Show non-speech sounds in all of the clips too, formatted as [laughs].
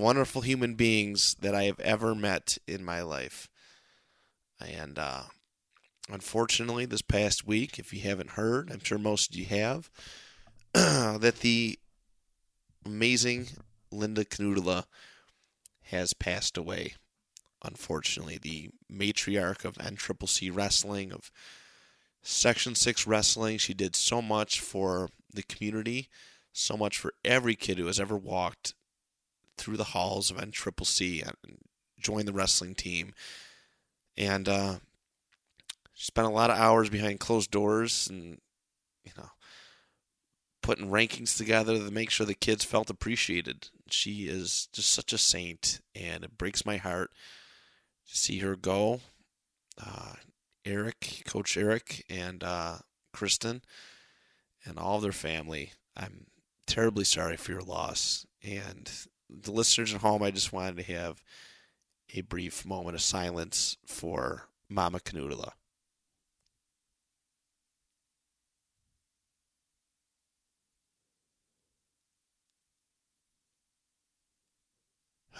wonderful human beings that I have ever met in my life. And uh, unfortunately, this past week, if you haven't heard, I'm sure most of you have, [clears throat] that the amazing Linda Knudela has passed away. Unfortunately, the matriarch of NCCC Wrestling, of Section 6 Wrestling, she did so much for the community, so much for every kid who has ever walked through the halls of NCCC and joined the wrestling team. And uh, spent a lot of hours behind closed doors and, you know, putting rankings together to make sure the kids felt appreciated. She is just such a saint, and it breaks my heart to see her go. Uh, Eric, Coach Eric, and uh, Kristen, and all of their family. I'm terribly sorry for your loss. And the listeners at home, I just wanted to have a brief moment of silence for Mama Knudela.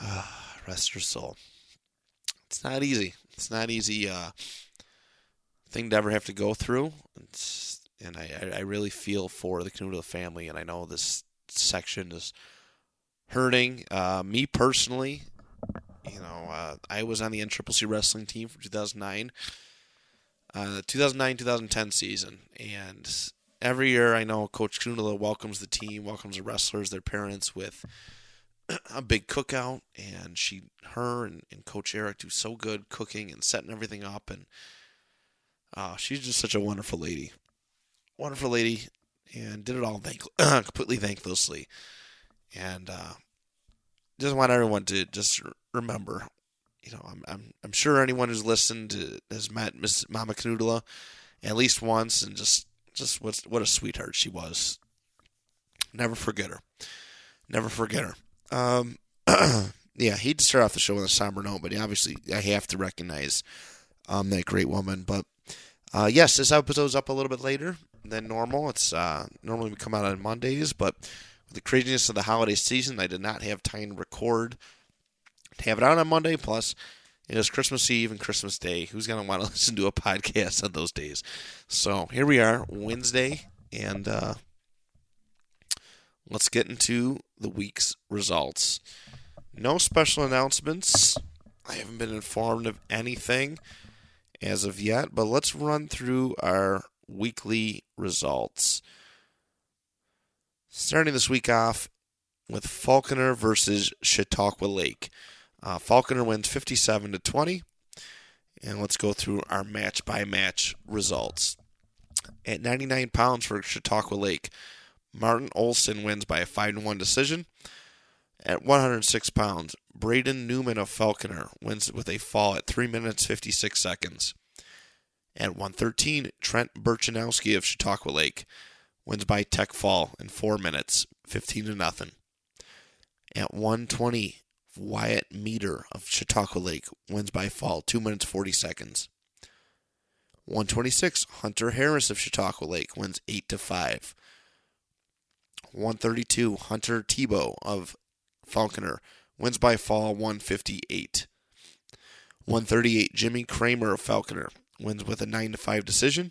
[sighs] Rest her soul. It's not easy. It's not easy uh, thing to ever have to go through. It's, and I, I really feel for the Knudela family, and I know this section is hurting. Uh, me personally, you know, uh, I was on the NCCC wrestling team for 2009, uh, 2009-2010 season, and every year I know Coach Knudela welcomes the team, welcomes the wrestlers, their parents with [clears throat] a big cookout, and she, her, and, and Coach Eric do so good cooking and setting everything up, and uh, she's just such a wonderful lady, wonderful lady, and did it all thank- [clears throat] completely thanklessly, and uh, just want everyone to just remember, you know, I'm I'm I'm sure anyone who's listened to, has met Miss Mama Knudela at least once, and just just what what a sweetheart she was. Never forget her. Never forget her. Um, [clears throat] yeah, he to start off the show with a somber note, but obviously I have to recognize um, that great woman. But uh, yes, this episode's up a little bit later than normal. It's uh, normally we come out on Mondays, but the craziness of the holiday season, I did not have time to record to have it out on Monday. Plus, it was Christmas Eve and Christmas Day. Who's gonna want to [laughs] listen to a podcast on those days? So here we are, Wednesday, and uh, let's get into the week's results. No special announcements. I haven't been informed of anything as of yet, but let's run through our weekly results. Starting this week off with Falconer versus Chautauqua Lake. Uh, Falconer wins 57 to 20. And let's go through our match by match results. At 99 pounds for Chautauqua Lake, Martin Olson wins by a 5 1 decision. At 106 pounds, Braden Newman of Falconer wins with a fall at 3 minutes 56 seconds. At 113, Trent Burchanowski of Chautauqua Lake wins by tech fall in 4 minutes 15 to nothing. At 120, Wyatt Meter of Chautauqua Lake wins by fall 2 minutes 40 seconds. 126, Hunter Harris of Chautauqua Lake wins 8 to 5. 132, Hunter Tebow of Falconer wins by fall 158. 138, Jimmy Kramer of Falconer wins with a 9 to 5 decision.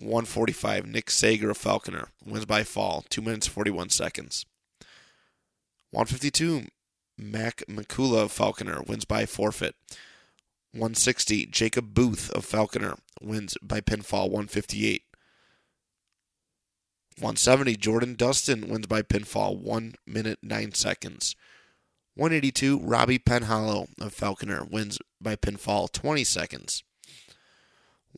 145, Nick Sager of Falconer wins by fall 2 minutes 41 seconds. 152, Mac McCula of Falconer wins by forfeit. 160, Jacob Booth of Falconer wins by pinfall 158. 170, Jordan Dustin wins by pinfall 1 minute 9 seconds. 182, Robbie Penhollow of Falconer wins by pinfall 20 seconds.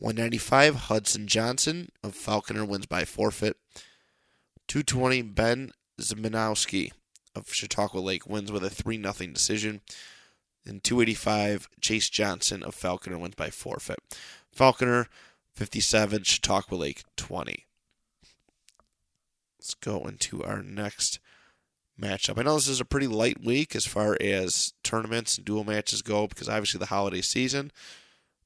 195, Hudson Johnson of Falconer wins by forfeit. 220, Ben Zmanowski of Chautauqua Lake wins with a 3 0 decision. And 285, Chase Johnson of Falconer wins by forfeit. Falconer 57, Chautauqua Lake 20. Let's go into our next matchup. I know this is a pretty light week as far as tournaments and dual matches go because obviously the holiday season.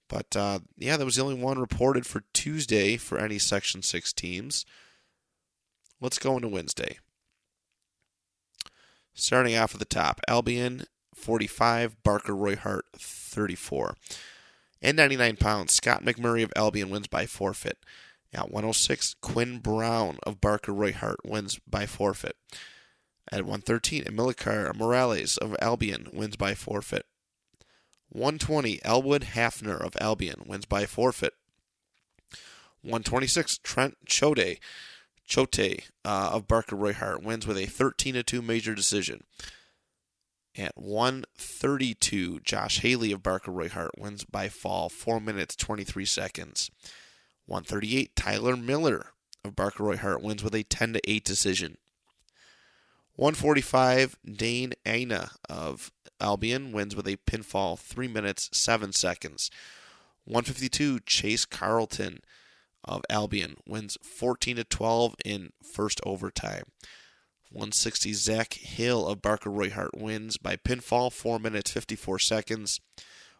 But uh, yeah, that was the only one reported for Tuesday for any Section 6 teams. Let's go into Wednesday. Starting off at the top, Albion 45, Barker Roy Hart 34. And 99 pounds, Scott McMurray of Albion wins by forfeit. At 106, Quinn Brown of Barker Roy Hart wins by forfeit. At 113, Amilcar Morales of Albion wins by forfeit. 120, Elwood Hafner of Albion wins by forfeit. 126, Trent Chote, Chote uh, of Barker Roy Hart wins with a 13 2 major decision. At 132, Josh Haley of Barker Roy Hart wins by fall, 4 minutes 23 seconds. 138, Tyler Miller of Barker Roy Hart wins with a 10 8 decision. 145, Dane Aina of Albion wins with a pinfall, 3 minutes 7 seconds. 152, Chase Carlton of Albion wins 14 to 12 in first overtime. 160 Zach Hill of Barker Royhart wins by pinfall, 4 minutes 54 seconds.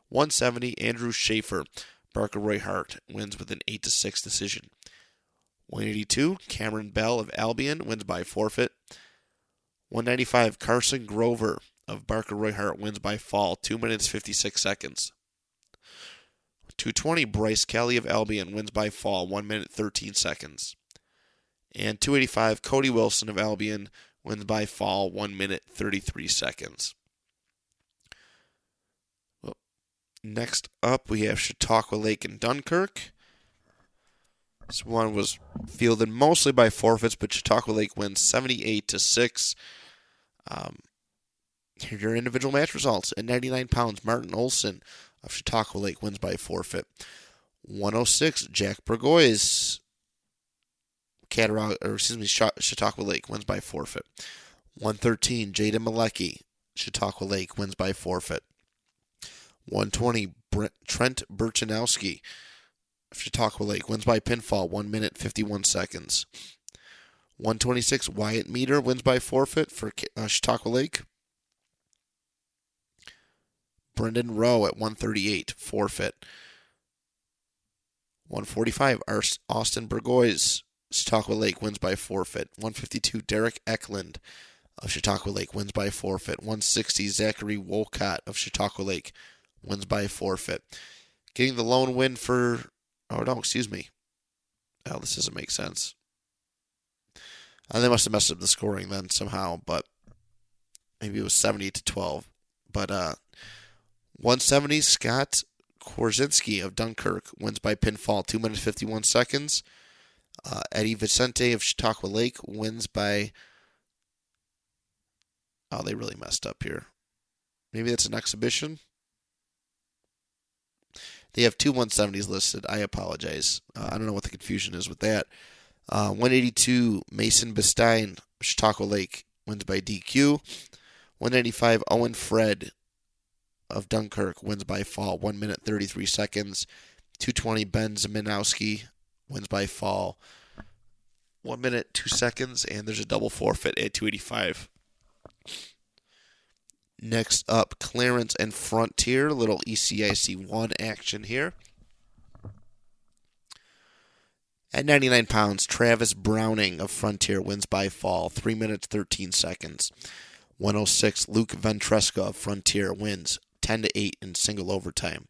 170 Andrew Schaefer, Barker Royhart wins with an 8 to 6 decision. 182 Cameron Bell of Albion wins by forfeit. 195 Carson Grover of Barker Roy Hart wins by fall, 2 minutes 56 seconds. 220 Bryce Kelly of Albion wins by fall, 1 minute 13 seconds. And 285, Cody Wilson of Albion wins by fall, 1 minute 33 seconds. Well, next up, we have Chautauqua Lake and Dunkirk. This one was fielded mostly by forfeits, but Chautauqua Lake wins 78 to 6. Um, here are your individual match results. At 99 pounds, Martin Olson of Chautauqua Lake wins by forfeit. 106, Jack Burgoyes Cattaraugus, or excuse me, Chautauqua Lake wins by forfeit. 113, Jaden Malecki, Chautauqua Lake wins by forfeit. 120, Brent, Trent Burchanowski, Chautauqua Lake wins by pinfall, 1 minute 51 seconds. 126, Wyatt Meter wins by forfeit for uh, Chautauqua Lake. Brendan Rowe at 138, forfeit. 145, Austin Burgoyes Chautauqua Lake wins by forfeit. 152, Derek Eklund of Chautauqua Lake wins by forfeit. 160, Zachary Wolcott of Chautauqua Lake wins by forfeit. Getting the lone win for. Oh, no, excuse me. Oh, this doesn't make sense. And they must have messed up the scoring then somehow, but maybe it was 70 to 12. But uh, 170, Scott Korzinski of Dunkirk wins by pinfall, 2 minutes 51 seconds. Uh, Eddie Vicente of Chautauqua Lake wins by. Oh, they really messed up here. Maybe that's an exhibition. They have two 170s listed. I apologize. Uh, I don't know what the confusion is with that. Uh, 182 Mason Bestein, Chautauqua Lake wins by DQ. 195 Owen Fred of Dunkirk wins by fall, 1 minute 33 seconds. 220 Ben Zemanowski wins by fall. One minute, two seconds, and there's a double forfeit at 285. Next up, Clarence and Frontier. Little ECIC 1 action here. At 99 pounds, Travis Browning of Frontier wins by fall, 3 minutes 13 seconds. 106, Luke Ventresca of Frontier wins 10 to 8 in single overtime.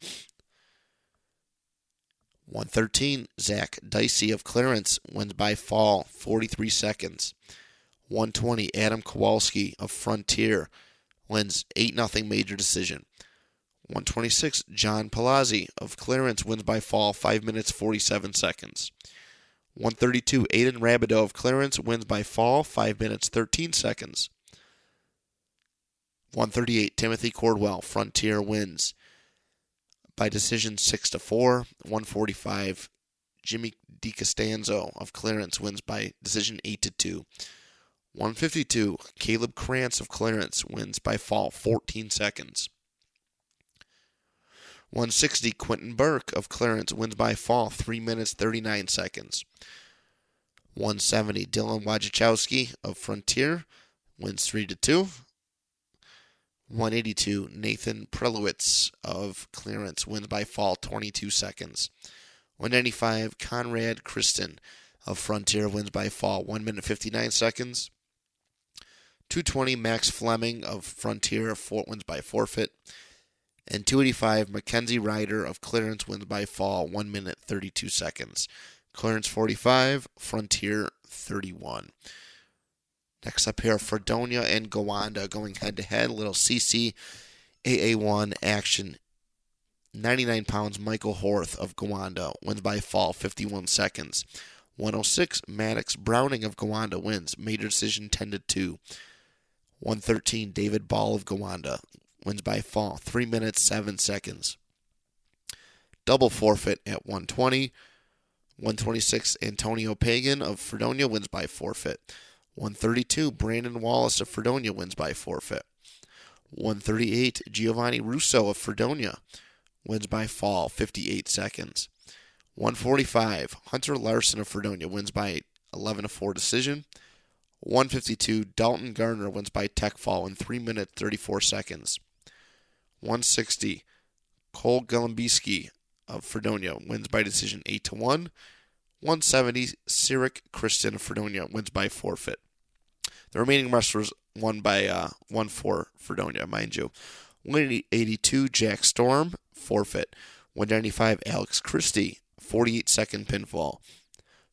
113, Zach Dicey of Clarence wins by fall, 43 seconds. 120, Adam Kowalski of Frontier wins 8 0 major decision. 126, John Palazzi of Clarence wins by fall, 5 minutes 47 seconds. 132, Aiden Rabideau of Clarence wins by fall, 5 minutes 13 seconds. 138, Timothy Cordwell, Frontier wins by decision 6 to 4. 145, Jimmy DiCostanzo of Clarence wins by decision 8 to 2. 152, Caleb Krantz of Clarence wins by fall 14 seconds. 160, Quentin Burke of Clarence wins by fall 3 minutes 39 seconds. 170, Dylan Wojciechowski of Frontier wins 3 to 2. 182 Nathan Prelowitz of Clarence wins by fall 22 seconds. 195 Conrad Kristen of Frontier wins by fall 1 minute 59 seconds. 220 Max Fleming of Frontier wins by forfeit. And 285 Mackenzie Ryder of Clarence wins by fall 1 minute 32 seconds. Clarence 45, Frontier 31. Next up here, Fredonia and Gowanda going head to head. Little CC AA1 action. 99 pounds, Michael Horth of Gowanda wins by fall 51 seconds. 106, Maddox Browning of Gowanda wins. Major decision 10 to 2. 113, David Ball of Gowanda wins by fall 3 minutes 7 seconds. Double forfeit at 120. 126, Antonio Pagan of Fredonia wins by forfeit. 132, Brandon Wallace of Fredonia wins by forfeit. 138, Giovanni Russo of Fredonia wins by fall, 58 seconds. 145, Hunter Larson of Fredonia wins by 11 4 decision. 152, Dalton Garner wins by tech fall in 3 minutes 34 seconds. 160, Cole Gulombiski of Fredonia wins by decision 8 to 1. 170, Cyric Kristen of Fredonia wins by forfeit. The remaining wrestlers won by uh, 1 4 Fredonia, mind you. 182, Jack Storm, forfeit. 195, Alex Christie, 48 second pinfall.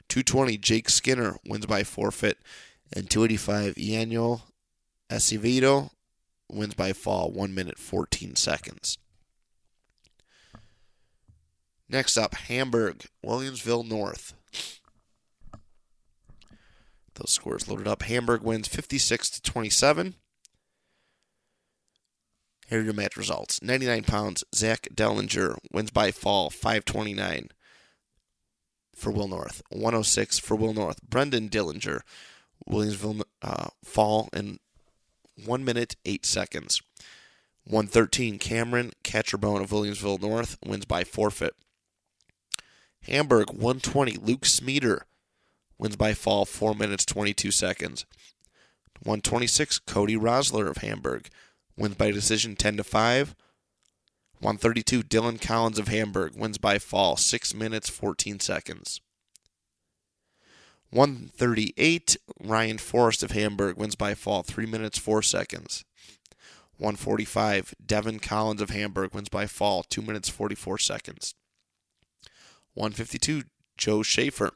220, Jake Skinner wins by forfeit. And 285, Emanuel Acevedo wins by fall, 1 minute 14 seconds. Next up, Hamburg, Williamsville North. Those scores loaded up. Hamburg wins 56 to 27. Here are your match results. 99 pounds, Zach Dellinger wins by fall, 529 for Will North. 106 for Will North. Brendan Dillinger, Williamsville uh, fall in 1 minute 8 seconds. 113 Cameron Catcherbone of Williamsville North wins by forfeit. Hamburg 120 Luke Smeeder wins by fall 4 minutes 22 seconds. 126 Cody Rosler of Hamburg wins by decision 10 to 5. 132 Dylan Collins of Hamburg wins by fall 6 minutes 14 seconds. 138 Ryan Forrest of Hamburg wins by fall 3 minutes 4 seconds. 145 Devin Collins of Hamburg wins by fall 2 minutes 44 seconds. 152, Joe Schaefer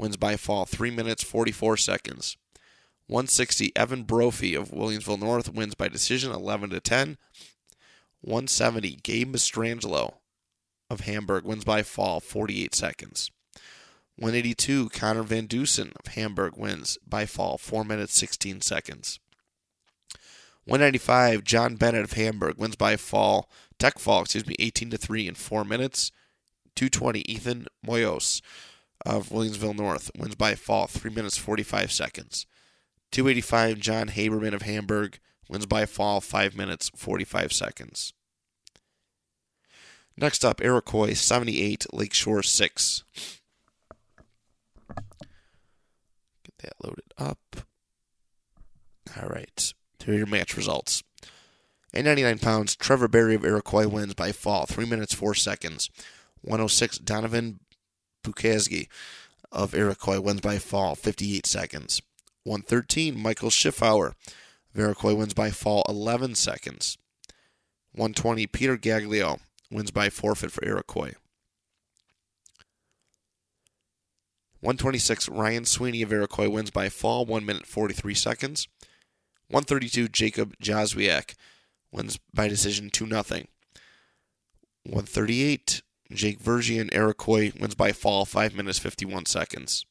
wins by fall 3 minutes 44 seconds. 160, Evan Brophy of Williamsville North wins by decision 11 to 10. 170, Gabe Mastrangelo of Hamburg wins by fall 48 seconds. 182, Connor Van Dusen of Hamburg wins by fall 4 minutes 16 seconds. 195, John Bennett of Hamburg wins by fall, tech fall, excuse me, 18 to 3 in 4 minutes. 220, Ethan Moyos of Williamsville North wins by fall 3 minutes 45 seconds. 285, John Haberman of Hamburg wins by fall 5 minutes 45 seconds. Next up, Iroquois 78, Lakeshore 6. Get that loaded up. All right. Here are your match results. At 99 pounds, Trevor Berry of Iroquois wins by fall 3 minutes 4 seconds. 106, Donovan Bukazgi of Iroquois wins by fall, 58 seconds. 113, Michael Schiffauer of Iroquois wins by fall, 11 seconds. 120, Peter Gaglio wins by forfeit for Iroquois. 126, Ryan Sweeney of Iroquois wins by fall, 1 minute 43 seconds. 132, Jacob Jazwiak wins by decision 2 0. 138, Jake Vergian Iroquois wins by fall 5 minutes 51 seconds.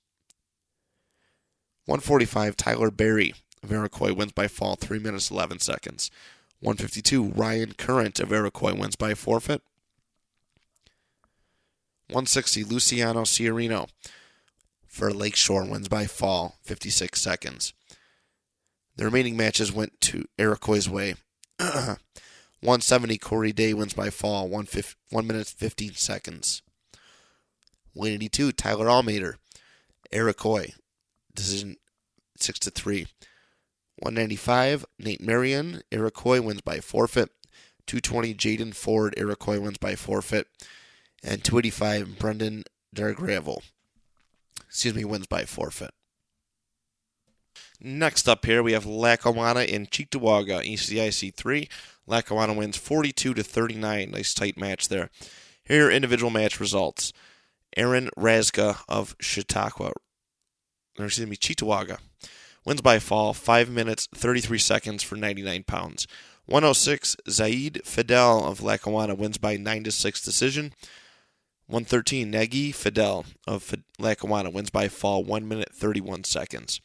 145 Tyler Berry of Iroquois wins by fall 3 minutes 11 seconds. 152 Ryan Current of Iroquois wins by forfeit. 160 Luciano Ciarino for Lakeshore wins by fall 56 seconds. The remaining matches went to Iroquois' way. [clears throat] 170, Corey Day wins by fall, 1, 1 minute 15 seconds. 182, Tyler Almader, Iroquois, decision 6 to 3. 195, Nate Marion, Iroquois wins by forfeit. 220, Jaden Ford, Iroquois wins by forfeit. And 285, Brendan Dargravel, excuse me, wins by forfeit. Next up here, we have Lackawanna and Cheektowaga, ECIC 3. Lackawanna wins 42 to 39. Nice tight match there. Here are individual match results. Aaron Razga of Chautauqua, or excuse me, Cheektowaga, wins by fall, 5 minutes, 33 seconds for 99 pounds. 106, Zaid Fidel of Lackawanna wins by 9 to 6 decision. 113, Nagy Fidel of Lackawanna wins by fall, 1 minute, 31 seconds.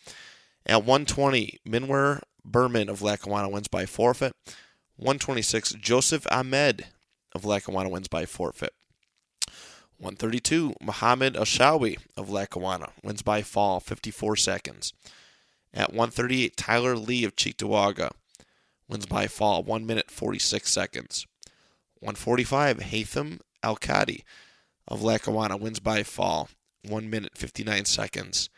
At 120, Minwer Berman of Lackawanna wins by forfeit. 126, Joseph Ahmed of Lackawanna wins by forfeit. 132, Muhammad Ashawi of Lackawanna wins by fall, 54 seconds. At 138, Tyler Lee of Cheektowaga wins by fall, 1 minute 46 seconds. 145, Haitham Alkadi of Lackawanna wins by fall, 1 minute 59 seconds.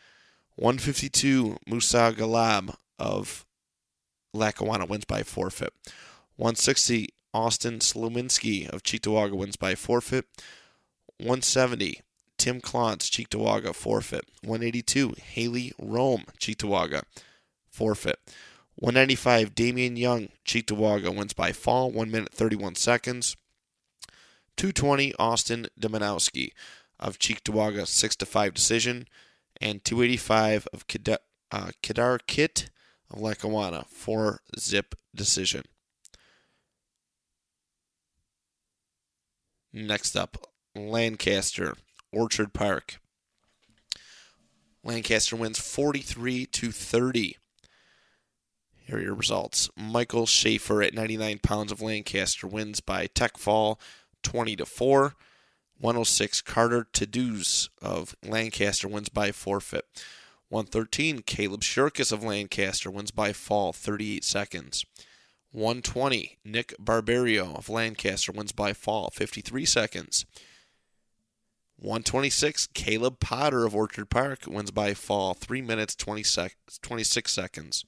152, Musa Galab of Lackawanna wins by forfeit. 160, Austin Sluminski of Cheektowaga wins by forfeit. 170, Tim Klontz, Cheektowaga, forfeit. 182, Haley Rome, Cheektowaga, forfeit. 195, Damian Young, Cheektowaga, wins by fall, 1 minute 31 seconds. 220, Austin Domanowski of Cheektowaga, 6 to 5 decision. And 285 of Kedar, uh, Kedar Kit of Lackawanna, 4 zip decision. Next up, Lancaster, Orchard Park. Lancaster wins 43 to 30. Here are your results. Michael Schaefer at 99 pounds of Lancaster wins by tech fall 20 to 4. 106 Carter Taduz of Lancaster wins by forfeit. 113 Caleb Shurkis of Lancaster wins by fall 38 seconds. 120 Nick Barbario of Lancaster wins by fall 53 seconds. 126 Caleb Potter of Orchard Park wins by fall 3 minutes 20 sec- 26 seconds.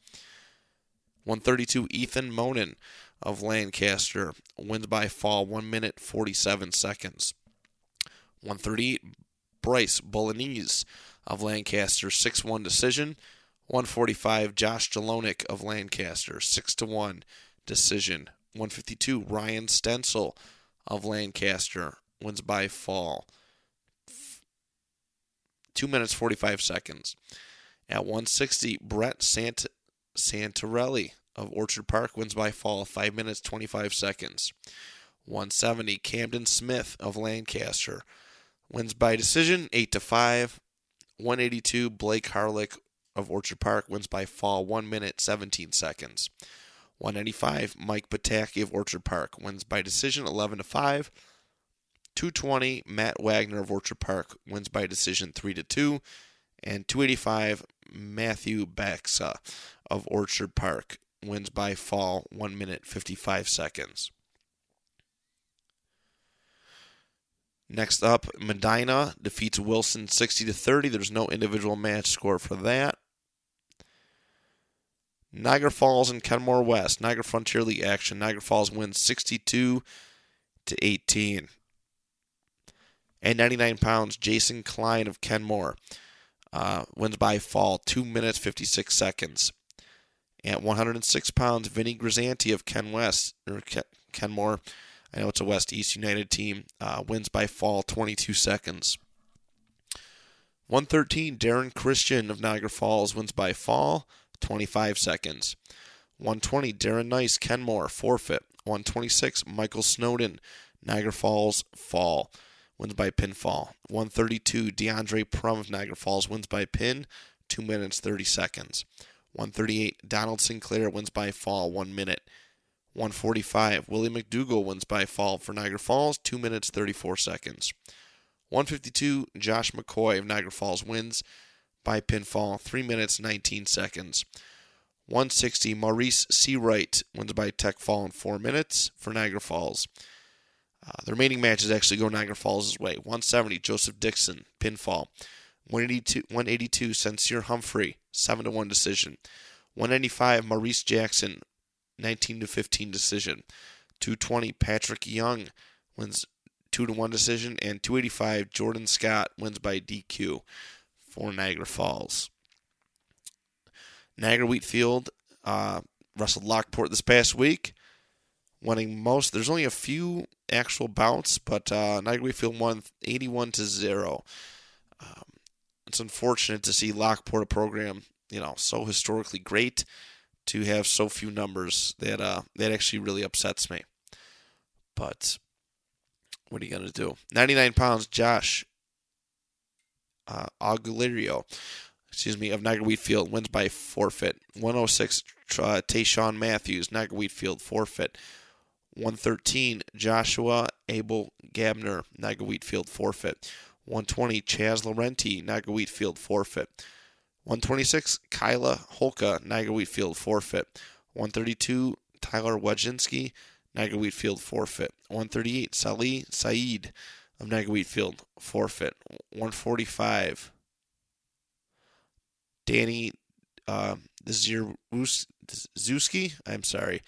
132 Ethan Monin of Lancaster wins by fall 1 minute 47 seconds. 138 Bryce Bolognese of Lancaster 6 1 decision. 145 Josh Jalonik of Lancaster 6 to 1 decision. 152 Ryan Stencil of Lancaster wins by fall 2 minutes 45 seconds. At 160, Brett Sant- Santarelli of Orchard Park wins by fall 5 minutes 25 seconds. 170, Camden Smith of Lancaster wins by decision 8 to 5. 182, Blake Harlick of Orchard Park wins by fall 1 minute 17 seconds. 195, Mike Pataki of Orchard Park wins by decision 11 to 5. 220, Matt Wagner of Orchard Park wins by decision 3 to 2. And 285, Matthew Baxa of Orchard Park wins by fall 1 minute 55 seconds. Next up, Medina defeats Wilson 60 to 30. There's no individual match score for that. Niagara Falls and Kenmore West. Niagara Frontier League action. Niagara Falls wins 62 to 18. And 99 pounds, Jason Klein of Kenmore uh, wins by fall 2 minutes 56 seconds. At 106 pounds, Vinny Grisanti of Ken West or Ken, Kenmore, I know it's a West East United team, uh, wins by fall 22 seconds. 113, Darren Christian of Niagara Falls wins by fall 25 seconds. 120, Darren Nice, Kenmore, forfeit. 126, Michael Snowden, Niagara Falls, fall, wins by pinfall. 132, DeAndre Prum of Niagara Falls wins by pin, 2 minutes 30 seconds. 138, Donald Sinclair wins by fall, 1 minute. 145, Willie McDougall wins by fall for Niagara Falls, 2 minutes 34 seconds. 152, Josh McCoy of Niagara Falls wins by pinfall, 3 minutes 19 seconds. 160, Maurice Seawright wins by tech fall in 4 minutes for Niagara Falls. Uh, the remaining matches actually go Niagara Falls' way. 170, Joseph Dixon, pinfall. 182, 182 Sincere Humphrey, 7 to 1 decision. 195 Maurice Jackson, 19 to 15 decision. 220 Patrick Young wins 2 to 1 decision and 285 Jordan Scott wins by DQ for Niagara Falls. Niagara Wheatfield uh, wrestled Lockport this past week, winning most. There's only a few actual bouts, but uh, Niagara Wheatfield won 81 to zero. Um, it's unfortunate to see Lockport, a program you know so historically great, to have so few numbers. That uh, that actually really upsets me. But what are you gonna do? 99 pounds, Josh uh, excuse me, of Niagara Wheatfield wins by forfeit. 106 uh, Tayshawn Matthews, Niagara Wheatfield forfeit. 113 Joshua Abel Gabner, Niagara Wheatfield forfeit. 120 Chaz Laurenti, Niagara Wheatfield forfeit. 126 Kyla Holka, Niagara Wheatfield forfeit. 132 Tyler Wajinski, Niagara Wheatfield forfeit. 138 Salih Saeed of Niagara Wheatfield forfeit. 145 Danny uh, Zuski, I'm sorry,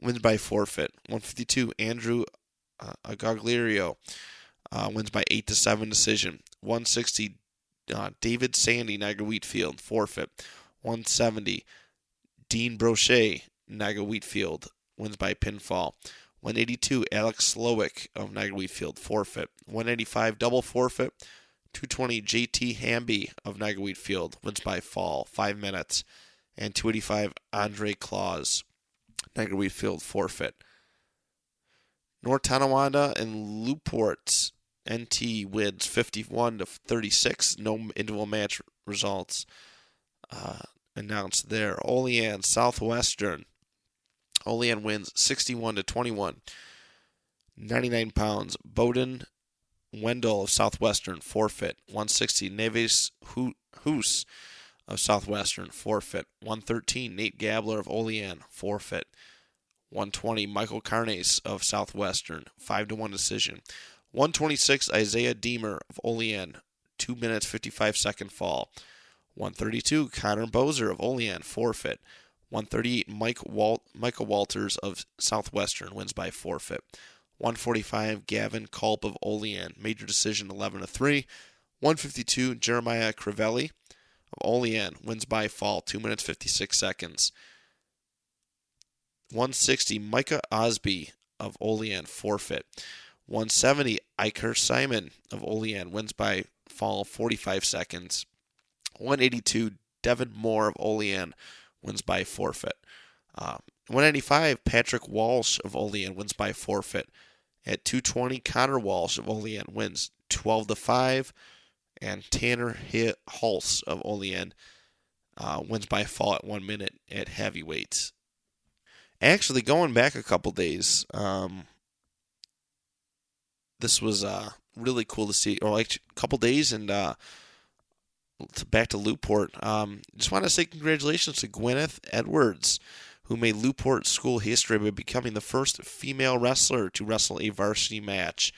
wins by forfeit. 152 Andrew uh, Agagliario uh, wins by 8 to 7 decision. 160 uh, David Sandy, Niagara Wheatfield, forfeit. 170 Dean Brochet, Niagara Wheatfield, wins by pinfall. 182 Alex Slowick of Niagara Wheatfield, forfeit. 185 double forfeit. 220 JT Hamby of Niagara Wheatfield, wins by fall, 5 minutes. And 285 Andre Claus, Niagara Wheatfield, forfeit. North Tonawanda and Lew-Port NT wins 51 to 36. No individual match results uh, announced there. Olean Southwestern. Olean wins 61 to 21. 99 pounds. Bowden Wendell of Southwestern forfeit. 160 Neves Hoos of Southwestern forfeit. 113 Nate Gabler of Olean forfeit. 120 Michael Carnes of Southwestern 5 to 1 decision. 126 Isaiah Deemer of Olean 2 minutes 55 second fall. 132 Connor Bozer of Olean forfeit. 138 Mike Walt, Michael Walters of Southwestern wins by forfeit. 145 Gavin Culp of Olean major decision 11 to 3. 152 Jeremiah Crivelli of Olean wins by fall 2 minutes 56 seconds. 160 Micah Osby of Olean forfeit. 170 Iker Simon of Olean wins by fall 45 seconds. 182 Devin Moore of Olean wins by forfeit. Uh, 195 Patrick Walsh of Olean wins by forfeit. At 220 Connor Walsh of Olean wins 12 to 5 and Tanner Hulse of Olean uh, wins by fall at 1 minute at heavyweights. Actually, going back a couple days, um, this was uh, really cool to see, or like a couple days, and uh, back to Lew-Port. Um, just want to say congratulations to Gwyneth Edwards, who made Lew-Port school history by becoming the first female wrestler to wrestle a varsity match.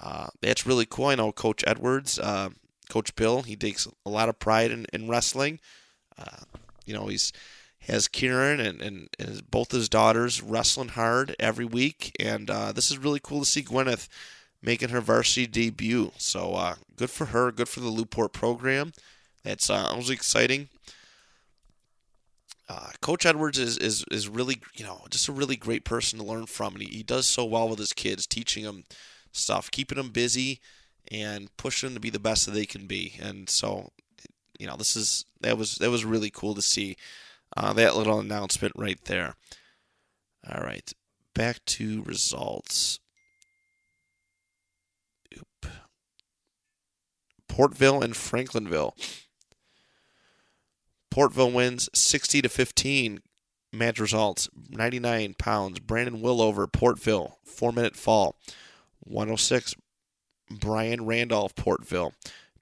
Uh, that's really cool. I know Coach Edwards, uh, Coach Bill, he takes a lot of pride in, in wrestling. Uh, you know, he's has Kieran and, and, and, both his daughters wrestling hard every week. And uh, this is really cool to see Gwyneth making her varsity debut. So uh, good for her. Good for the Louport program. That's uh, was exciting. Uh, Coach Edwards is, is is really you know just a really great person to learn from, and he, he does so well with his kids, teaching them stuff, keeping them busy, and pushing them to be the best that they can be. And so, you know, this is that was that was really cool to see. Uh, that little announcement right there. All right, back to results. Oop. Portville and Franklinville. Portville wins 60 to 15. Match results 99 pounds. Brandon Willover, Portville, four minute fall. 106. Brian Randolph, Portville,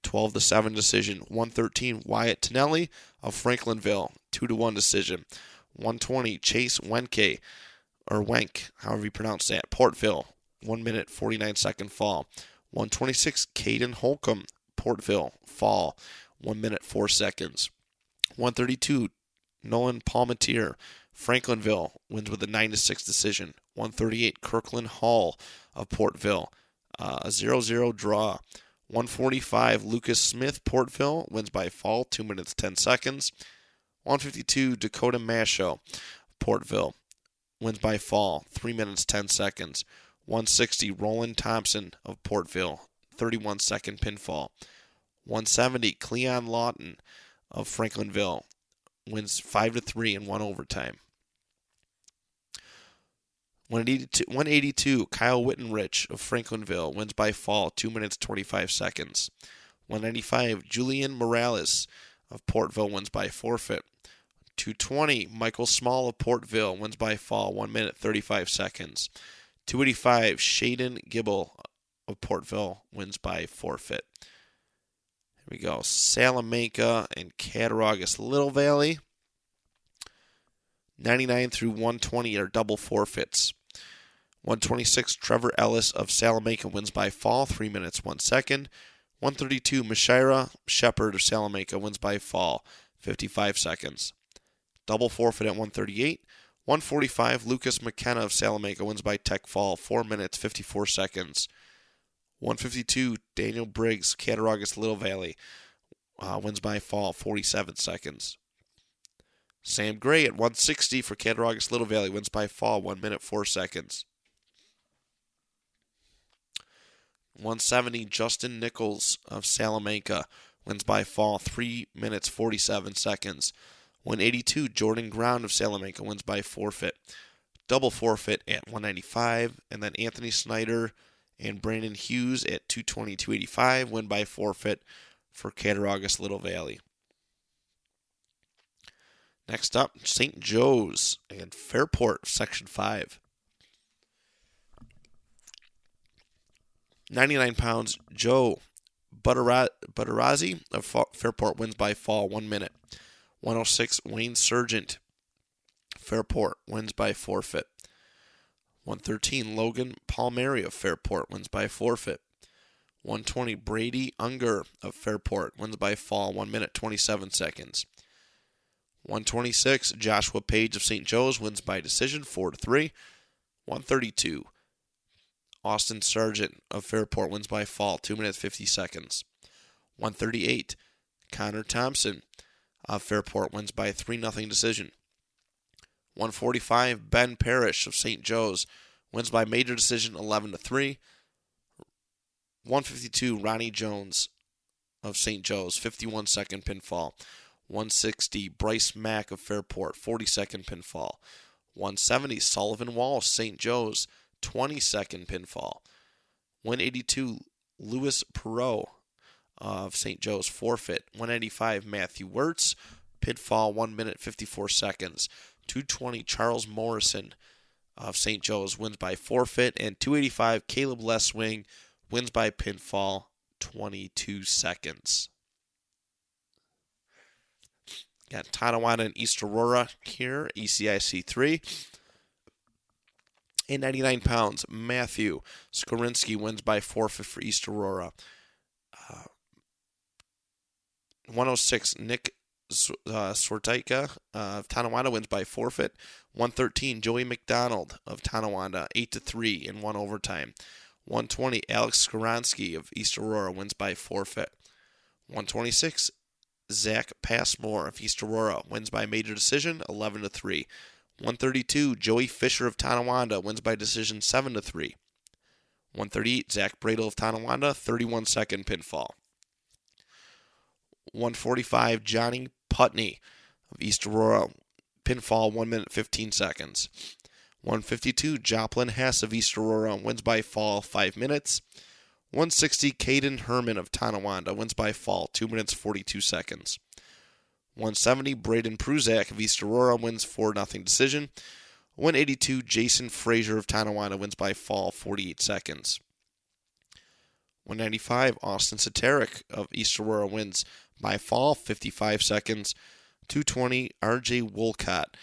12 to 7 decision. 113. Wyatt Tonelli of Franklinville, 2 to 1 decision. 120. Chase Wenke, or Wenk, however you pronounce that, Portville, 1 minute 49 second fall. 126. Caden Holcomb, Portville, fall, 1 minute 4 seconds. 132 Nolan Palmatier, Franklinville wins with a 9 to 6 decision. 138 Kirkland Hall of Portville, uh, a 0 0 draw. 145 Lucas Smith, Portville wins by fall, 2 minutes 10 seconds. 152 Dakota Masho, Portville wins by fall, 3 minutes 10 seconds. 160 Roland Thompson of Portville, 31 second pinfall. 170 Cleon Lawton of Franklinville wins 5 to 3 in one overtime. 182, 182 Kyle Wittenrich of Franklinville wins by fall, 2 minutes 25 seconds. 195 Julian Morales of Portville wins by forfeit. 220 Michael Small of Portville wins by fall, 1 minute 35 seconds. 285 Shaden Gibble of Portville wins by forfeit. We go. Salamanca and Cattaraugus Little Valley. 99 through 120 are double forfeits. 126, Trevor Ellis of Salamanca wins by fall, 3 minutes 1 second. 132, Mashira Shepherd of Salamanca wins by fall, 55 seconds. Double forfeit at 138. 145, Lucas McKenna of Salamanca wins by tech fall, 4 minutes 54 seconds. 152, Daniel Briggs, Cattaraugus Little Valley uh, wins by fall, 47 seconds. Sam Gray at 160 for Cattaraugus Little Valley wins by fall, 1 minute 4 seconds. 170, Justin Nichols of Salamanca wins by fall 3 minutes 47 seconds. 182, Jordan Ground of Salamanca wins by forfeit. Double forfeit at 195. And then Anthony Snyder and Brandon Hughes at 220, 285 win by forfeit for Cattaraugus Little Valley. Next up, St. Joe's and Fairport, Section 5. 99 pounds, Joe Butterazzi of Fairport wins by fall, one minute. 106, Wayne Sargent, Fairport wins by forfeit. 113, Logan Palmieri of Fairport wins by forfeit. 120, Brady Unger of Fairport wins by fall, 1 minute 27 seconds. 126, Joshua Page of St. Joe's wins by decision, 4 to 3. 132, Austin Sargent of Fairport wins by fall, 2 minutes 50 seconds. 138, Connor Thompson of Fairport wins by a 3 0 decision. 145, Ben Parrish of St. Joe's wins by major decision 11 to 3. 152, Ronnie Jones of St. Joe's, 51 second pinfall. 160, Bryce Mack of Fairport, 40 second pinfall. 170, Sullivan Walsh, St. Joe's, 22nd pinfall. 182, Louis Perot of St. Joe's forfeit. 185, Matthew Wirtz, pinfall, 1 minute 54 seconds. 220, Charles Morrison of St. Joe's wins by forfeit. And 285, Caleb Leswing wins by pinfall, 22 seconds. Got Tonawanda and East Aurora here, ECIC 3. In 99 pounds, Matthew Skorinsky wins by forfeit for East Aurora. Uh, 106, Nick uh, Sortaika uh, of Tonawanda wins by forfeit. 113, Joey McDonald of Tonawanda, 8 to 3 in one overtime. 120, Alex Skoronsky of East Aurora wins by forfeit. 126, Zach Passmore of East Aurora wins by major decision, 11 to 3. 132, Joey Fisher of Tonawanda wins by decision 7 to 3. 138, Zach Bradle of Tonawanda, 31 second pinfall. 145, Johnny Putney of East Aurora, pinfall 1 minute 15 seconds. 152, Joplin Hess of East Aurora wins by fall 5 minutes. 160, Caden Herman of Tonawanda wins by fall 2 minutes 42 seconds. 170, Braden Pruzak of East Aurora wins 4 0 decision. 182, Jason Frazier of Tonawanda wins by fall 48 seconds. 195, Austin Sateric of East Aurora wins by fall 55 seconds. 220, RJ Wolcott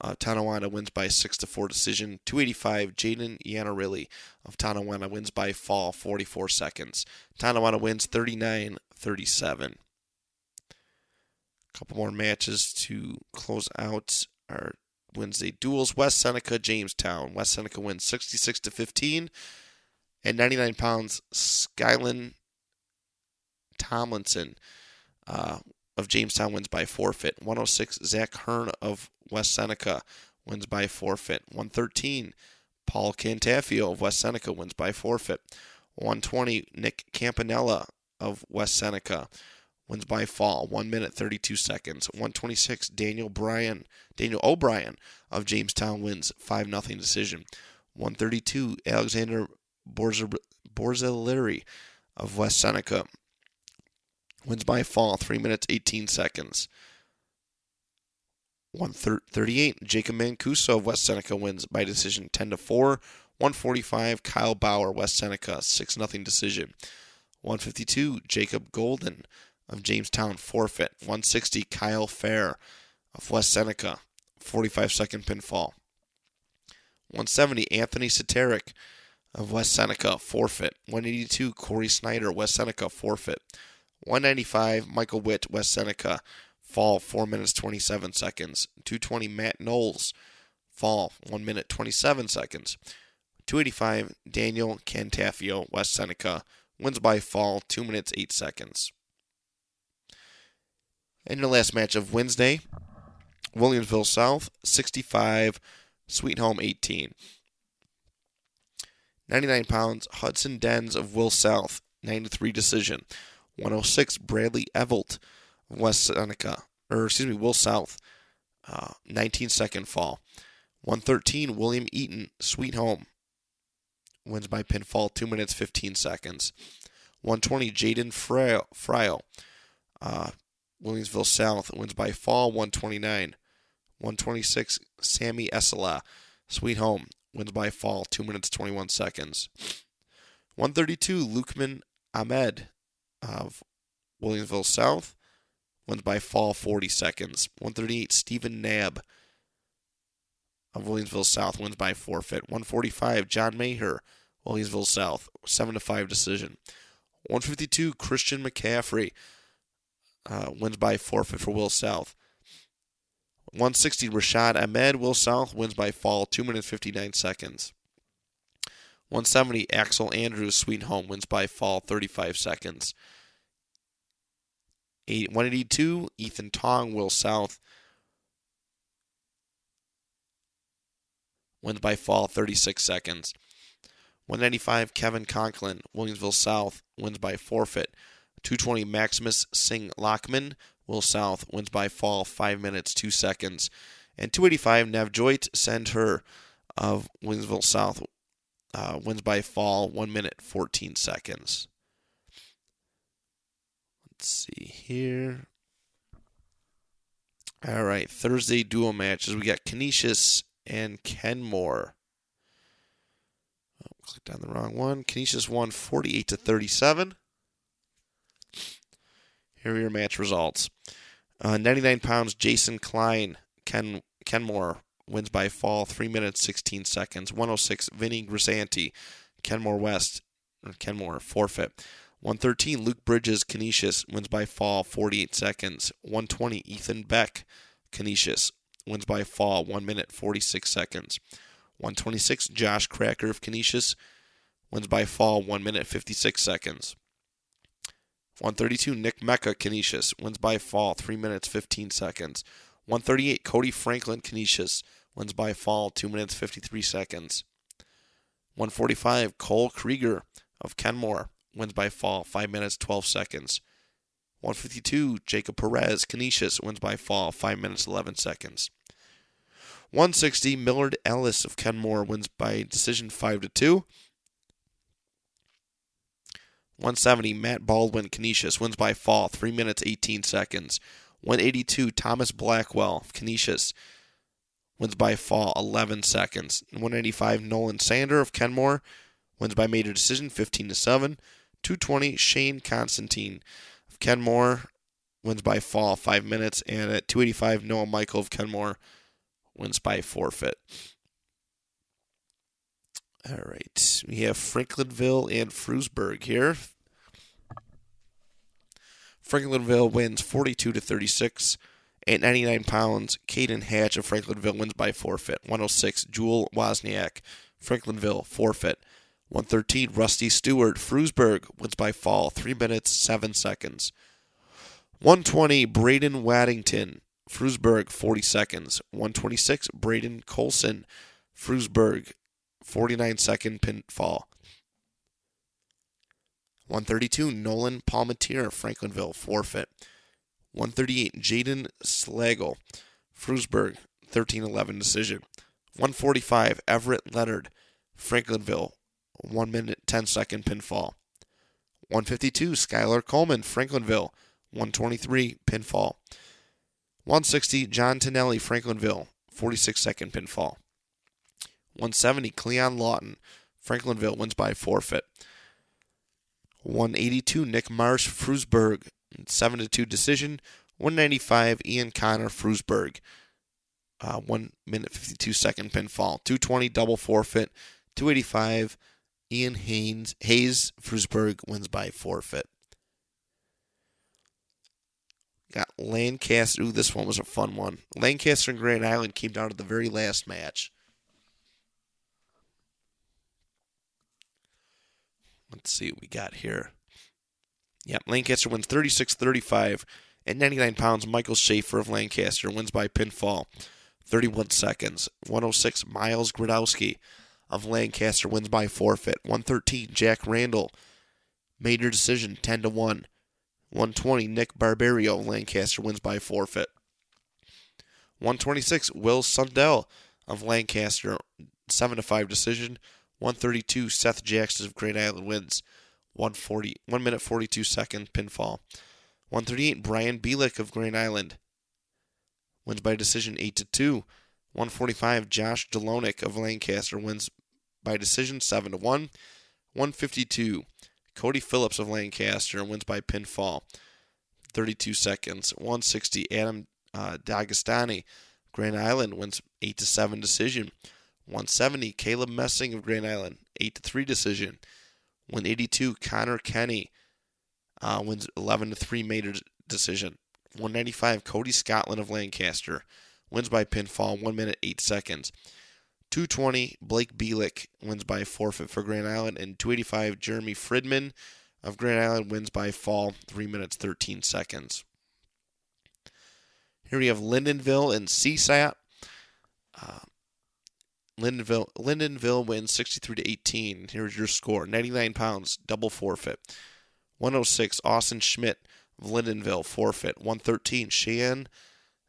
of Tonawanda wins by 6 to 4 decision. 285, Jaden Yanarilli of Tonawanda wins by fall 44 seconds. Tonawanda wins 39 37. A couple more matches to close out our Wednesday duels. West Seneca, Jamestown. West Seneca wins 66 to 15. At 99 pounds, Skyland Tomlinson uh, of Jamestown wins by forfeit. 106, Zach Hearn of West Seneca wins by forfeit. 113, Paul Cantafio of West Seneca wins by forfeit. 120, Nick Campanella of West Seneca wins by fall, 1 minute 32 seconds. 126, Daniel Bryan, Daniel O'Brien of Jamestown wins 5 0 decision. 132, Alexander Borzilleri of West Seneca wins by fall, 3 minutes 18 seconds. 138, Jacob Mancuso of West Seneca wins by decision 10 to 4. 145, Kyle Bauer, West Seneca, 6 0 decision. 152, Jacob Golden of Jamestown, forfeit. 160, Kyle Fair of West Seneca, 45 second pinfall. 170, Anthony Soteric of West Seneca, forfeit. 182, Corey Snyder, West Seneca, forfeit. 195, Michael Witt, West Seneca, fall 4 minutes 27 seconds. 220, Matt Knowles, fall 1 minute 27 seconds. 285, Daniel Cantafio, West Seneca, wins by fall 2 minutes 8 seconds. And the last match of Wednesday, Williamsville South, 65, Sweet Home 18. 99 pounds, Hudson Dens of Will South, 93 decision. 106, Bradley Evelt of West Seneca, or excuse me, Will South, uh, 19 second fall. 113, William Eaton, Sweet Home, wins by pinfall, 2 minutes 15 seconds. 120, Jaden Fryo, uh, Williamsville South, wins by fall, 129. 126, Sammy Essela, Sweet Home, wins by fall, 2 minutes 21 seconds. 132, Lukman Ahmed, of Williamsville South. Wins by fall 40 seconds. 138, Stephen Nab of Williamsville South wins by forfeit. 145, John Maher, Williamsville South, 7 to 5 decision. 152, Christian McCaffrey uh, wins by forfeit for Will South. 160, Rashad Ahmed, Will South wins by fall, 2 minutes 59 seconds. 170, Axel Andrews, Sweet Home, wins by fall 35 seconds. 182, Ethan Tong, Will South, wins by fall 36 seconds. 195, Kevin Conklin, Williamsville South, wins by forfeit. 220, Maximus Singh Lockman, Will South, wins by fall 5 minutes 2 seconds. And 285, Navjoit Send Her of Williamsville South, uh, wins by fall, 1 minute 14 seconds. Let's see here. All right, Thursday dual matches. We got Canisius and Kenmore. Oh, clicked on the wrong one. Canisius won 48 to 37. Here are your match results. Uh, 99 pounds, Jason Klein, Ken Kenmore wins by fall, 3 minutes 16 seconds. 106, Vinny Grisanti, Kenmore West, Kenmore, forfeit. 113, Luke Bridges, Canisius, wins by fall, 48 seconds. 120, Ethan Beck, Canisius, wins by fall, 1 minute 46 seconds. 126, Josh Cracker of Canisius, wins by fall, 1 minute 56 seconds. 132, Nick Mecca, Canisius, wins by fall, 3 minutes 15 seconds. 138, Cody Franklin, Canisius, wins by fall, 2 minutes 53 seconds. 145, Cole Krieger of Kenmore wins by fall, 5 minutes 12 seconds. 152, Jacob Perez, Canisius wins by fall, 5 minutes 11 seconds. 160, Millard Ellis of Kenmore wins by decision 5 to 2. 170, Matt Baldwin, Canisius wins by fall, 3 minutes 18 seconds. 182, Thomas Blackwell Canisius wins by fall 11 seconds. 185 Nolan Sander of Kenmore wins by major decision 15 to 7. 220 Shane Constantine of Kenmore wins by fall 5 minutes and at 285 Noah Michael of Kenmore wins by forfeit. All right. We have Franklinville and Frewsburg here. Franklinville wins 42 to 36. At 99 pounds, Caden Hatch of Franklinville wins by forfeit. 106, Jewel Wozniak, Franklinville, forfeit. 113, Rusty Stewart, Frewsburg wins by fall, 3 minutes, 7 seconds. 120, Braden Waddington, Frewsburg, 40 seconds. 126, Braden Colson, Frewsburg, 49 second pinfall. 132, Nolan Palmatier, Franklinville, forfeit. 138, Jaden Slagle, Frewsburg, 13 11 decision. 145, Everett Leonard, Franklinville, 1 minute 10 second pinfall. 152, Skylar Coleman, Franklinville, 123 pinfall. 160, John Tonelli, Franklinville, 46 second pinfall. 170, Cleon Lawton, Franklinville wins by forfeit. 182, Nick Marsh, Frewsburg, 7 2 decision. 195, Ian Connor, Frewsburg, uh, 1 minute 52 second pinfall. 220, double forfeit. 285, Ian Haynes, Hayes, Frewsburg wins by forfeit. Got Lancaster. Ooh, this one was a fun one. Lancaster and Grand Island came down to the very last match. Let's see what we got here. Yep, Lancaster wins 36 35. At 99 pounds, Michael Schaefer of Lancaster wins by pinfall, 31 seconds. 106, Miles Gradowski of Lancaster wins by forfeit. 113, Jack Randall, major decision, 10 to 1. 120, Nick Barbario of Lancaster wins by forfeit. 126, Will Sundell of Lancaster, 7 to 5 decision. 132, Seth Jackson of Grand Island wins. 140, 1 minute 42 second pinfall. 138, Brian Bielek of Grand Island wins by decision 8 to 2. 145, Josh Delonik of Lancaster wins by decision 7 to 1. 152, Cody Phillips of Lancaster wins by pinfall 32 seconds. 160, Adam uh, D'Agostani, Grand Island wins 8 to 7 decision. 170, Caleb Messing of Grand Island, 8 to 3 decision. 182, Connor Kenny uh, wins 11 to 3 major decision. 195, Cody Scotland of Lancaster wins by pinfall, 1 minute 8 seconds. 220, Blake Bielek wins by forfeit for Grand Island. And 285, Jeremy Fridman of Grand Island wins by fall, 3 minutes 13 seconds. Here we have Lindenville and CSAT. Uh, Lyndonville, Lyndonville wins 63 to 18. Here's your score 99 pounds, double forfeit. 106, Austin Schmidt of Lyndonville, forfeit. 113, Cheyenne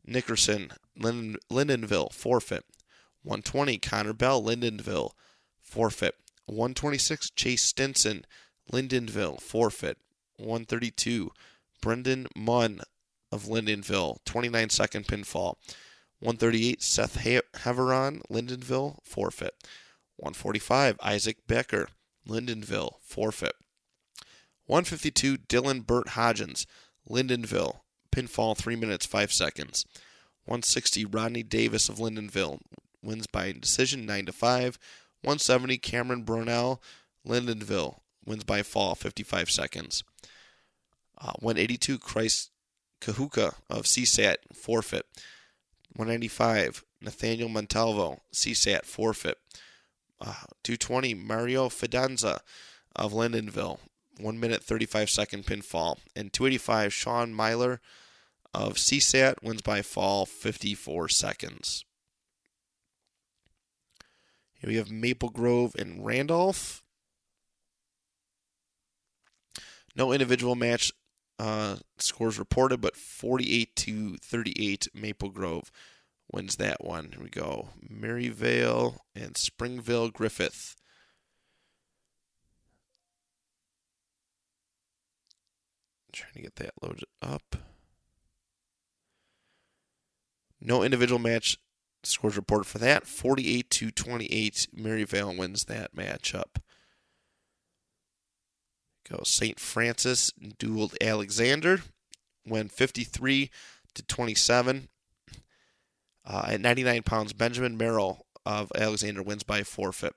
Nickerson, Linden, Lyndonville, forfeit. 120, Connor Bell, Lyndonville, forfeit. 126, Chase Stinson, Lyndonville, forfeit. 132, Brendan Munn of Lyndonville, 29 second pinfall. 138, Seth Heveron, Lindenville, forfeit. 145, Isaac Becker, Lindenville, forfeit. 152, Dylan Burt Hodgins, Lindenville, pinfall 3 minutes 5 seconds. 160, Rodney Davis of Lindenville, wins by decision 9 to 5. 170, Cameron Brunel, Lindenville, wins by fall 55 seconds. Uh, 182, Christ Kahuka of CSAT, forfeit. 195, Nathaniel Montalvo, CSAT, forfeit. Uh, 220, Mario Fidanza of Lindenville, 1 minute 35 second pinfall. And 285, Sean Myler of CSAT wins by fall 54 seconds. Here we have Maple Grove and Randolph. No individual match uh, scores reported, but 48 to 38, Maple Grove wins that one. Here we go. Maryvale and Springville Griffith. Trying to get that loaded up. No individual match scores reported for that. 48 to 28, Maryvale wins that matchup. Go St. Francis dueled Alexander, win 53 to 27. Uh, at 99 pounds, Benjamin Merrill of Alexander wins by forfeit.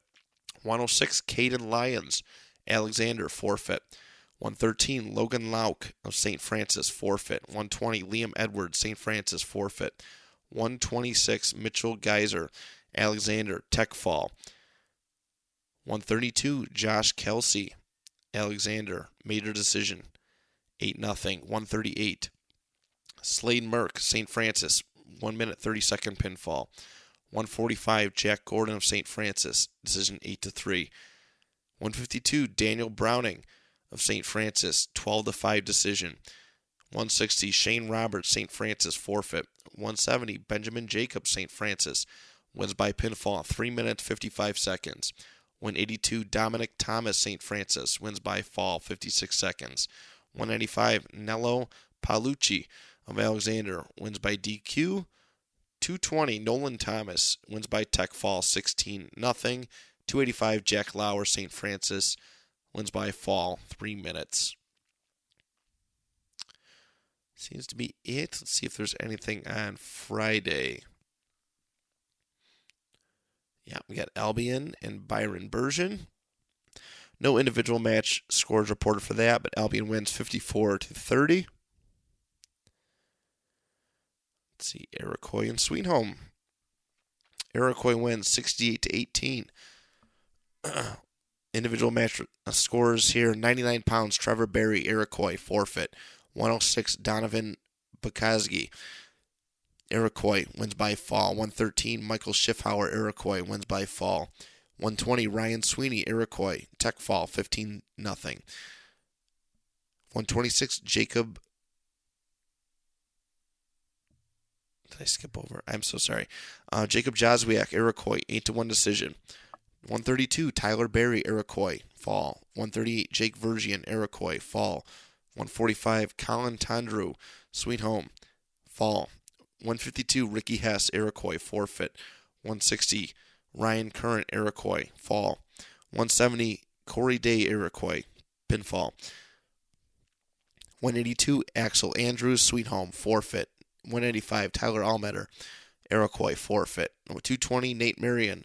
106, Caden Lyons, Alexander forfeit. 113, Logan Lauk of St. Francis, forfeit. 120, Liam Edwards, St. Francis, forfeit. 126, Mitchell Geyser, Alexander, tech fall. 132, Josh Kelsey, Alexander, major decision, 8 0. 138, Slade Merck, St. Francis, 1 minute 30 second pinfall. 145, Jack Gordon of St. Francis, decision 8 to 3. 152, Daniel Browning of St. Francis, 12 to 5 decision. 160, Shane Roberts, St. Francis, forfeit. 170, Benjamin Jacobs, St. Francis, wins by pinfall, 3 minutes 55 seconds. 182, Dominic Thomas, St. Francis, wins by fall, 56 seconds. 195, Nello Paolucci of Alexander, wins by DQ. 220, Nolan Thomas, wins by tech fall, 16 nothing. 285, Jack Lauer, St. Francis, wins by fall, 3 minutes. Seems to be it. Let's see if there's anything on Friday. Yeah, we got Albion and Byron Bergen. No individual match scores reported for that, but Albion wins 54 to 30. Let's see, Iroquois and Sweet Home. Iroquois wins 68 to 18. [clears throat] individual match uh, scores here 99 pounds, Trevor Berry, Iroquois, forfeit. 106, Donovan Bukowski. Iroquois wins by fall. 113, Michael Schiffhauer, Iroquois wins by fall. 120, Ryan Sweeney, Iroquois, tech fall, 15 nothing. 126, Jacob. Did I skip over? I'm so sorry. Uh, Jacob Jazwiak, Iroquois, 8 to 1 decision. 132, Tyler Berry, Iroquois, fall. 138, Jake Vergian, Iroquois, fall. 145, Colin Tandrew, Sweet Home, fall. 152, Ricky Hess, Iroquois, forfeit. 160, Ryan Current, Iroquois, fall. 170, Corey Day, Iroquois, pinfall. 182, Axel Andrews, Sweet Home, forfeit. 185, Tyler Almeter, Iroquois, forfeit. 220, Nate Marion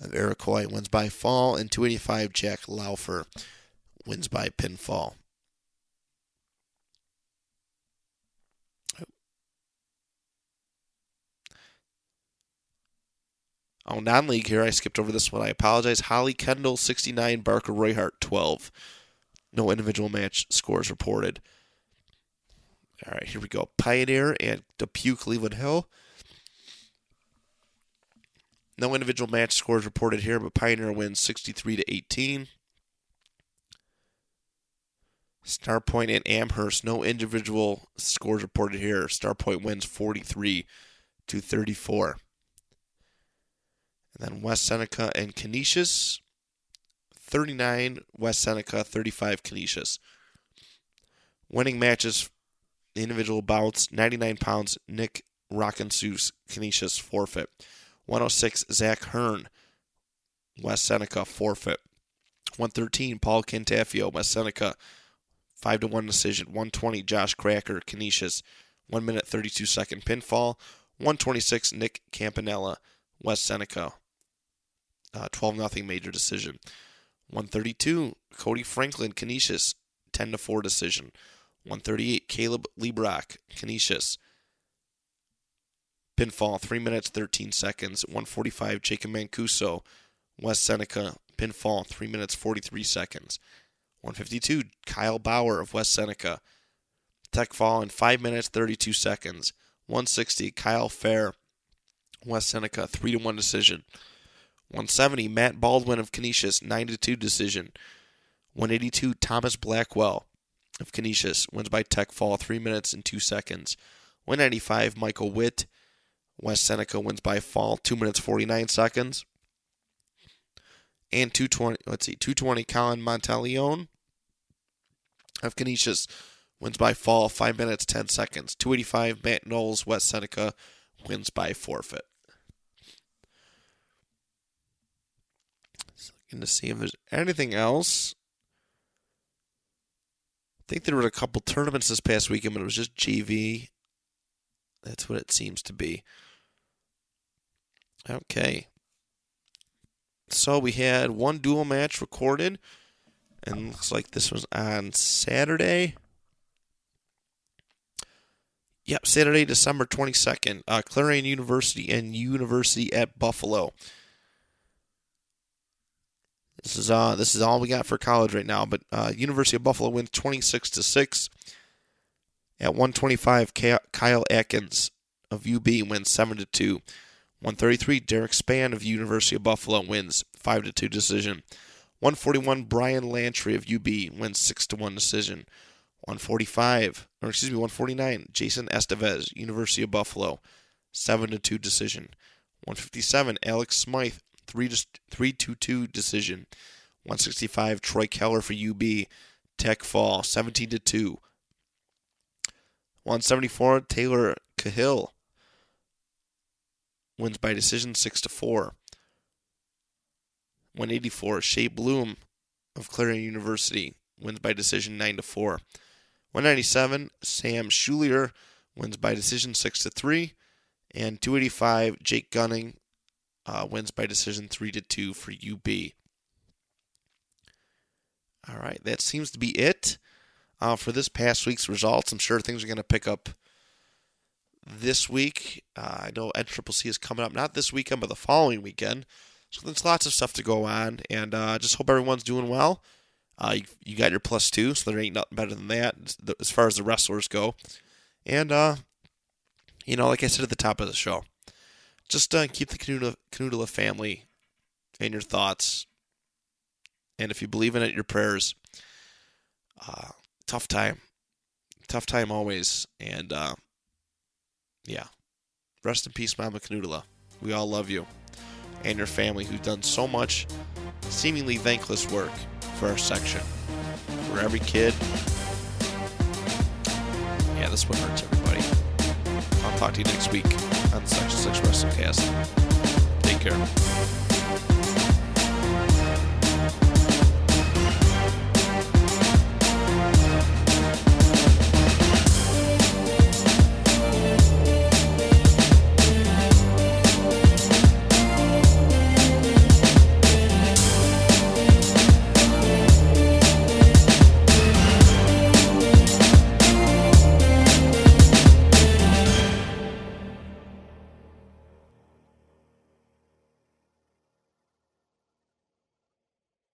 of Iroquois wins by fall. And 285, Jack Laufer wins by pinfall. Oh, non league here. I skipped over this one. I apologize. Holley Kendall, 69. Barker Roy-Hart, 12. No individual match scores reported. All right, here we go. Pioneer and Depew Cleveland Hill. No individual match scores reported here, but Pioneer wins 63 to 18. Starpoint and Amherst, no individual scores reported here. Starpoint wins 43 to 34. And then West Seneca and Canisius, 39 West Seneca, 35 Canisius. Winning matches, the individual bouts, 99 pounds, Nick Rockensus, Canisius, forfeit. 106, Zach Hearn, West Seneca, forfeit. 113, Paul Cantafio, West Seneca, 5 to 1 decision. 120, Josh Cracker, Canisius, 1 minute 32 second pinfall. 126, Nick Campanella, West Seneca, uh, 12 0 major decision. 132, Cody Franklin, Canisius, 10 to 4 decision. 138, Caleb Liebrock, Canisius. Pinfall, 3 minutes 13 seconds. 145, Jacob Mancuso, West Seneca. Pinfall, 3 minutes 43 seconds. 152, Kyle Bauer of West Seneca. Tech fall in 5 minutes 32 seconds. 160, Kyle Fair, West Seneca, 3 to 1 decision. 170, Matt Baldwin of Canisius, 9 to 2 decision. 182, Thomas Blackwell of Canisius wins by tech fall, 3 minutes and 2 seconds. 195, Michael Witt, West Seneca wins by fall, 2 minutes 49 seconds. And 220, let's see, 220, Colin Monteleone of Canisius wins by fall, 5 minutes 10 seconds. 285, Matt Knowles, West Seneca wins by forfeit. To see if there's anything else. I think there were a couple tournaments this past weekend, but it was just GV. That's what it seems to be. Okay. So we had one dual match recorded. And looks like this was on Saturday. Yep, Saturday, December 22nd. Uh, Clarion University and University at Buffalo. This is uh this is all we got for college right now. But uh, University of Buffalo wins 26 to six. At 125, Kyle Atkins of UB wins seven to two. 133, Derek Span of University of Buffalo wins five to two decision. 141, Brian Lantry of UB wins six to one decision. 145, or excuse me, 149, Jason Estevez, University of Buffalo, seven to two decision. 157, Alex Smythe, three to three to two decision. 165, Troy Keller for UB, Tech Fall, 17 to two. 174, Taylor Cahill wins by decision 6 to 4. 184, Shea Bloom of Clarion University wins by decision 9 to 4. 197, Sam Schulier wins by decision 6 to 3. And 285, Jake Gunning uh, wins by decision 3 to 2 for UB. All right, that seems to be it uh, for this past week's results. I'm sure things are going to pick up this week. Uh, I know NCCC is coming up, not this weekend, but the following weekend. So there's lots of stuff to go on, and uh, just hope everyone's doing well. Uh, you, you, got your plus two, so there ain't nothing better than that as far as the wrestlers go. And, uh, you know, like I said at the top of the show, just uh, keep the Canudala family in your thoughts. And if you believe in it, your prayers. Uh, tough time. Tough time always. And uh, yeah. Rest in peace, Mama Canudala. We all love you. And your family who've done so much seemingly thankless work for our section. For every kid. Yeah, this one hurts everybody. Talk to you next week on the Section 6 Cast. Take care.